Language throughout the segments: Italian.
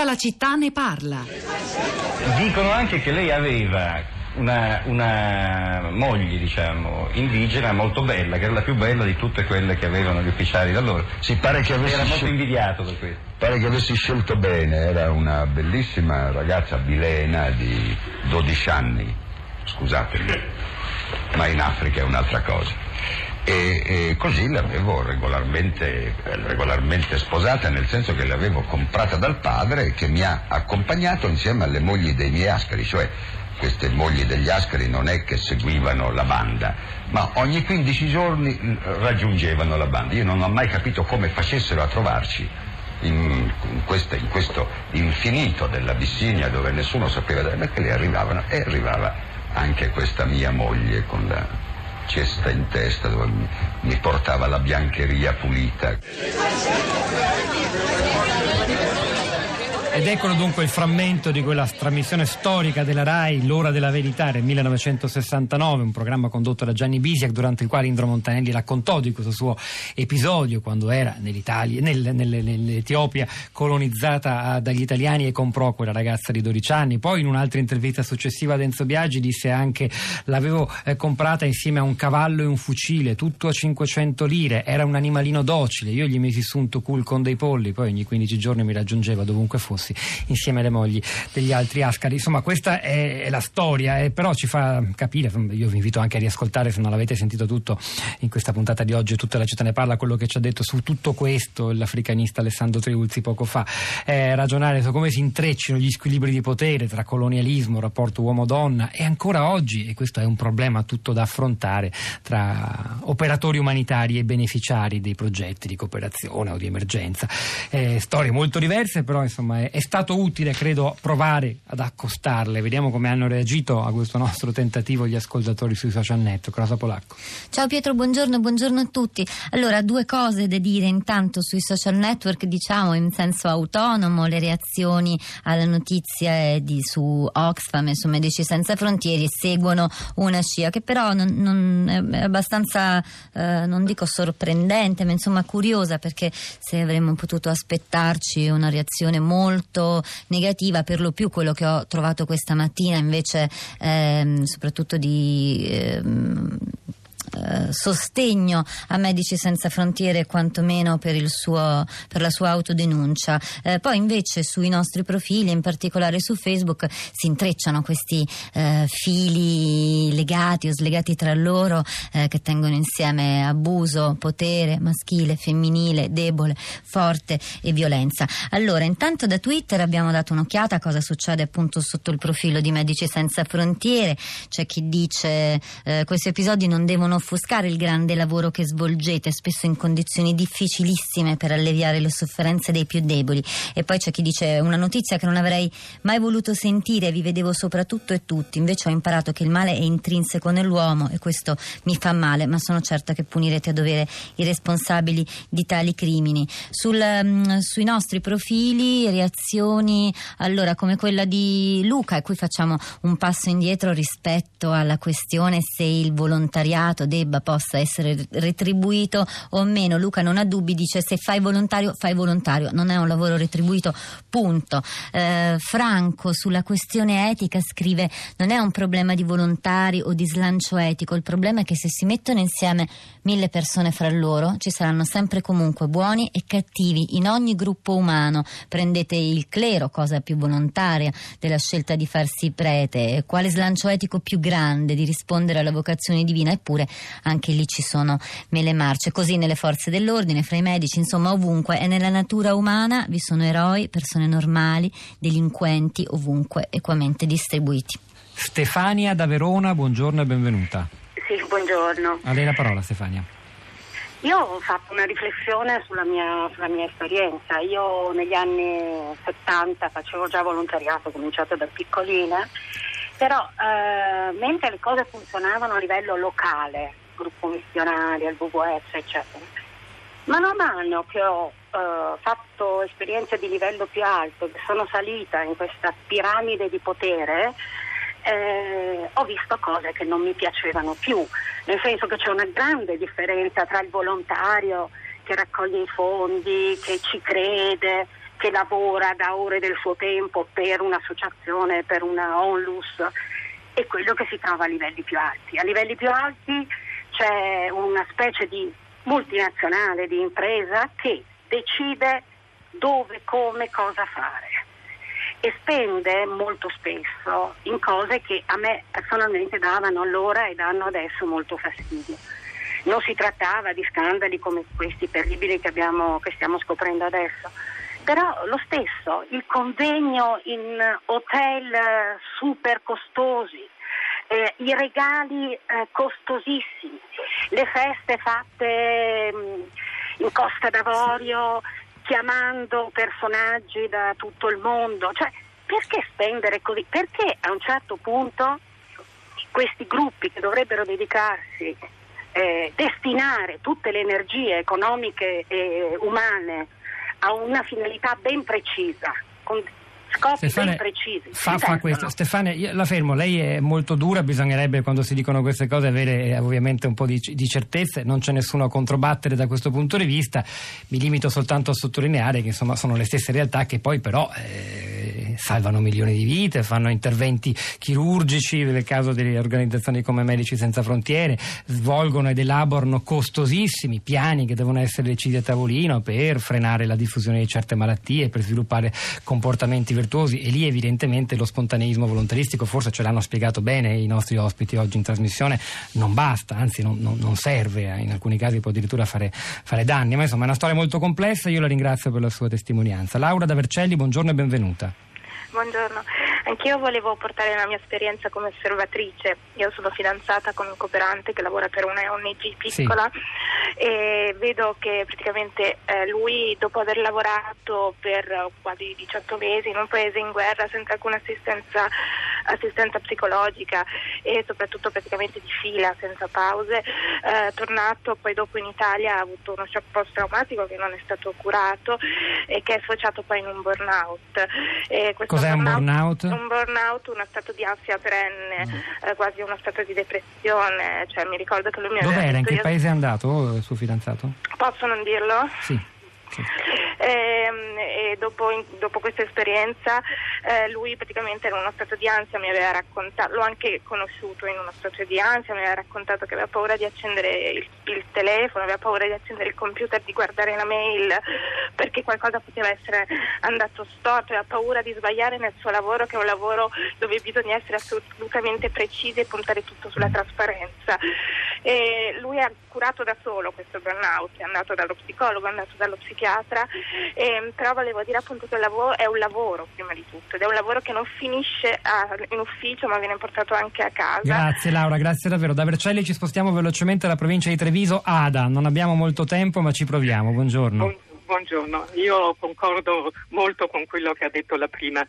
Tutta la città ne parla. Dicono anche che lei aveva una, una, moglie, diciamo, indigena molto bella, che era la più bella di tutte quelle che avevano gli ufficiali da allora. Si pare che avessi Era molto scel- invidiato per questo. Pare che avessi scelto bene, era una bellissima ragazza bilena di 12 anni, scusatemi, ma in Africa è un'altra cosa. E, e così l'avevo regolarmente, eh, regolarmente sposata, nel senso che l'avevo comprata dal padre che mi ha accompagnato insieme alle mogli dei miei ascari, cioè queste mogli degli ascari non è che seguivano la banda, ma ogni 15 giorni mm, raggiungevano la banda. Io non ho mai capito come facessero a trovarci in, in queste- in questo infinito dell'Abissinia dove nessuno sapeva dove, perché le arrivavano e arrivava anche questa mia moglie con la cesta in testa dove mi, portava la biancheria pulita. Ed eccolo dunque il frammento di quella trasmissione storica della RAI, L'ora della verità del 1969, un programma condotto da Gianni Bisiak durante il quale Indro Montanelli raccontò di questo suo episodio quando era nell'Italia, nel- nel- nell'Etiopia colonizzata ah, dagli italiani e comprò quella ragazza di 12 anni. Poi in un'altra intervista successiva ad Enzo Biagi disse anche l'avevo eh, comprata insieme a un cavallo e un fucile, tutto a 500 lire, era un animalino docile, io gli misi su un tocul con dei polli, poi ogni 15 giorni mi raggiungeva dovunque fossi insieme alle mogli degli altri ascari. Insomma, questa è, la storia, eh, però ci fa capire, io vi invito anche a riascoltare se non l'avete sentito tutto in questa puntata di oggi, tutta la città ne parla, quello che ci ha detto su tutto questo l'africanista Alessandro Triulzi poco fa, eh, ragionare su come si intreccino gli squilibri di potere tra colonialismo, rapporto uomo-donna e ancora oggi, e questo è un problema tutto da affrontare, tra operatori umanitari e beneficiari dei progetti di cooperazione o di emergenza. Eh, storie molto diverse, però insomma è, è stato utile, credo, provare ad accostarle. Vediamo come hanno reagito a questo nostro tentativo gli ascoltatori sui social network. Rosa Polacco. Ciao Pietro, buongiorno, buongiorno a tutti. Allora, due cose da dire intanto sui social network, diciamo in senso autonomo, le reazioni alle notizie di, su Oxfam e su Medici Senza Frontiere seguono una scia che però non, non- è abbastanza, eh, non dico sorprendente, ma insomma curiosa perché se avremmo potuto aspettarci una reazione molto negativa, per lo più quello che ho trovato questa mattina invece ehm, soprattutto di... ehm, eh, sostegno a Medici Senza Frontiere quantomeno per, suo, per la sua autodenuncia. Eh, poi invece sui nostri profili, in particolare su Facebook, si intrecciano questi eh, fili legati o slegati tra loro eh, che tengono insieme abuso, potere maschile, femminile, debole, forte e violenza. Allora, intanto da Twitter abbiamo dato un'occhiata a cosa succede appunto sotto il profilo di Medici Senza Frontiere. C'è chi dice eh, questi episodi non devono offuscare il grande lavoro che svolgete, spesso in condizioni difficilissime per alleviare le sofferenze dei più deboli. E poi c'è chi dice una notizia che non avrei mai voluto sentire, vi vedevo soprattutto e tutti, invece ho imparato che il male è intrinseco nell'uomo e questo mi fa male, ma sono certa che punirete a dovere i responsabili di tali crimini. Sul, mm, sui nostri profili, reazioni, allora come quella di Luca, e qui facciamo un passo indietro rispetto alla questione se il volontariato debba possa essere retribuito o meno. Luca non ha dubbi, dice se fai volontario, fai volontario, non è un lavoro retribuito, punto. Eh, Franco sulla questione etica scrive non è un problema di volontari o di slancio etico, il problema è che se si mettono insieme mille persone fra loro ci saranno sempre comunque buoni e cattivi in ogni gruppo umano. Prendete il clero, cosa più volontaria della scelta di farsi prete, quale slancio etico più grande di rispondere alla vocazione divina, eppure anche lì ci sono mele marce. Così nelle forze dell'ordine, fra i medici, insomma ovunque, e nella natura umana vi sono eroi, persone normali, delinquenti ovunque, equamente distribuiti. Stefania da Verona, buongiorno e benvenuta. Sì, buongiorno. A lei la parola Stefania. Io ho fatto una riflessione sulla mia, sulla mia esperienza. Io negli anni 70 facevo già volontariato, ho cominciato da piccolina, però eh, mentre le cose funzionavano a livello locale, gruppo missionario, il WWF, eccetera, mano a mano che ho eh, fatto esperienze di livello più alto, sono salita in questa piramide di potere, eh, ho visto cose che non mi piacevano più, nel senso che c'è una grande differenza tra il volontario che raccoglie i fondi, che ci crede, che lavora da ore del suo tempo per un'associazione, per una onlus, e quello che si trova a livelli più alti. A livelli più alti c'è una specie di multinazionale, di impresa che decide dove, come, cosa fare e spende molto spesso in cose che a me personalmente davano allora e danno adesso molto fastidio. Non si trattava di scandali come questi terribili che, abbiamo, che stiamo scoprendo adesso, però lo stesso, il convegno in hotel eh, super costosi, eh, i regali eh, costosissimi, le feste fatte mh, mm, in Costa d'Avorio chiamando personaggi da tutto il mondo, cioè perché spendere così? Perché a un certo punto questi gruppi che dovrebbero dedicarsi, eh, destinare tutte le energie economiche e umane a una finalità ben precisa, con scopi Stefane, ben precisi. Fa, fa questo. Stefane, la fermo, lei è molto dura, bisognerebbe quando si dicono queste cose avere eh, ovviamente un po' di, di, certezze, non c'è nessuno a controbattere da questo punto di vista, mi limito soltanto a sottolineare che insomma sono le stesse realtà che poi però... Eh, salvano milioni di vite, fanno interventi chirurgici, nel caso delle organizzazioni come Medici Senza Frontiere, svolgono ed elaborano costosissimi piani che devono essere decisi a tavolino per frenare la diffusione di certe malattie, per sviluppare comportamenti virtuosi e lì evidentemente lo spontaneismo volontaristico, forse ce l'hanno spiegato bene i nostri ospiti oggi in trasmissione, non basta, anzi non, non, non serve, in alcuni casi può addirittura fare, fare danni, ma insomma è una storia molto complessa, io la ringrazio per la sua testimonianza. Laura da Vercelli, buongiorno e benvenuta. Buongiorno, anch'io volevo portare la mia esperienza come osservatrice. Io sono fidanzata con un cooperante che lavora per una ONG piccola sì. e vedo che praticamente eh, lui dopo aver lavorato per quasi 18 mesi in un paese in guerra senza alcuna assistenza, assistenza psicologica e soprattutto praticamente di fila, senza pause, eh, tornato poi dopo in Italia ha avuto uno shock post-traumatico che non è stato curato e che è sfociato poi in un burnout. Cos'è un burnout? Un burnout, uno stato di ansia perenne, mm. eh, quasi uno stato di depressione. Cioè, mi ricordo che lui mi Dov'era? In che paese è andato il suo fidanzato? Posso non dirlo? Sì. Sì. E, ehm, e dopo, dopo, questa esperienza eh, lui praticamente era in uno stato di ansia, mi aveva raccontato, l'ho anche conosciuto in uno stato di ansia, mi aveva raccontato che aveva paura di accendere il, il telefono, aveva paura di accendere il computer, di guardare la mail perché qualcosa poteva essere andato storto, aveva paura di sbagliare nel suo lavoro che è un lavoro dove bisogna essere assolutamente precisi e puntare tutto sulla mm. trasparenza. E lui ha curato da solo questo burnout, è andato dallo psicologo, è andato dallo psichiatra eh, però volevo dire appunto che il lavoro è un lavoro prima di tutto ed è un lavoro che non finisce a, in ufficio ma viene portato anche a casa. Grazie Laura, grazie davvero. Da Vercelli ci spostiamo velocemente alla provincia di Treviso. Ada, non abbiamo molto tempo ma ci proviamo. Buongiorno. Buongiorno, io concordo molto con quello che ha detto la prima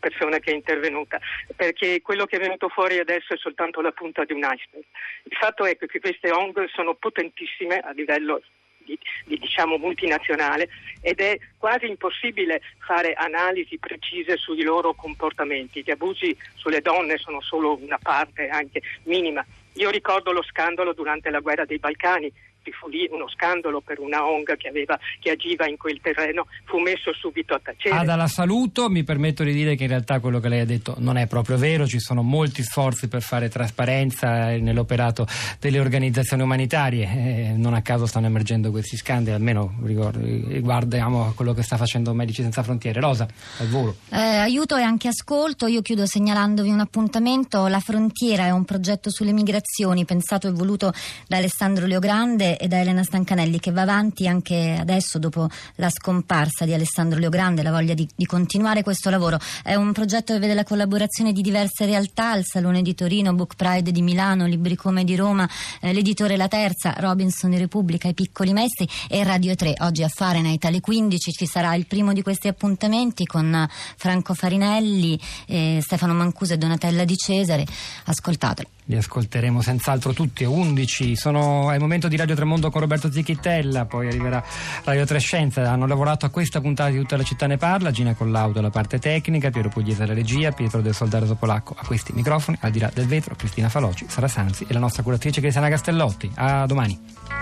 persona che è intervenuta, perché quello che è venuto fuori adesso è soltanto la punta di un iceberg. Il fatto è che queste ONG sono potentissime a livello di, di diciamo, multinazionale ed è quasi impossibile fare analisi precise sui loro comportamenti. Gli abusi sulle donne sono solo una parte anche minima. Io ricordo lo scandalo durante la guerra dei Balcani infatti fu lì uno scandalo per una ONG che, aveva, che agiva in quel terreno, fu messo subito a tacere. Ada la saluto, mi permetto di dire che in realtà quello che lei ha detto non è proprio vero, ci sono molti sforzi per fare trasparenza nell'operato delle organizzazioni umanitarie, eh, non a caso stanno emergendo questi scandali, almeno riguardiamo quello che sta facendo Medici Senza Frontiere. Rosa, al volo. Eh, aiuto e anche ascolto, io chiudo segnalandovi un appuntamento, La Frontiera è un progetto sulle migrazioni pensato e voluto da Alessandro Leogrande e da Elena Stancanelli che va avanti anche adesso dopo la scomparsa di Alessandro Leogrande, la voglia di, di continuare questo lavoro. È un progetto che vede la collaborazione di diverse realtà, il Salone di Torino, Book Pride di Milano, Libricome di Roma, eh, l'editore La Terza, Robinson di Repubblica, I Piccoli Maestri e Radio 3. Oggi a Fahrenheit alle 15 ci sarà il primo di questi appuntamenti con Franco Farinelli, eh, Stefano Mancuso e Donatella Di Cesare. Ascoltatelo. Li ascolteremo senz'altro tutti, 11. Sono, il momento di Radio Tremondo con Roberto Zichittella, poi arriverà Radio Trescenza. Hanno lavorato a questa puntata di Tutta la città ne parla, Gina Collaudo alla parte tecnica, Piero Pugliese alla regia, Pietro del Soldato Polacco a questi microfoni, al di là del vetro, Cristina Faloci, Sara Sanzi e la nostra curatrice Cristiana Castellotti. A domani.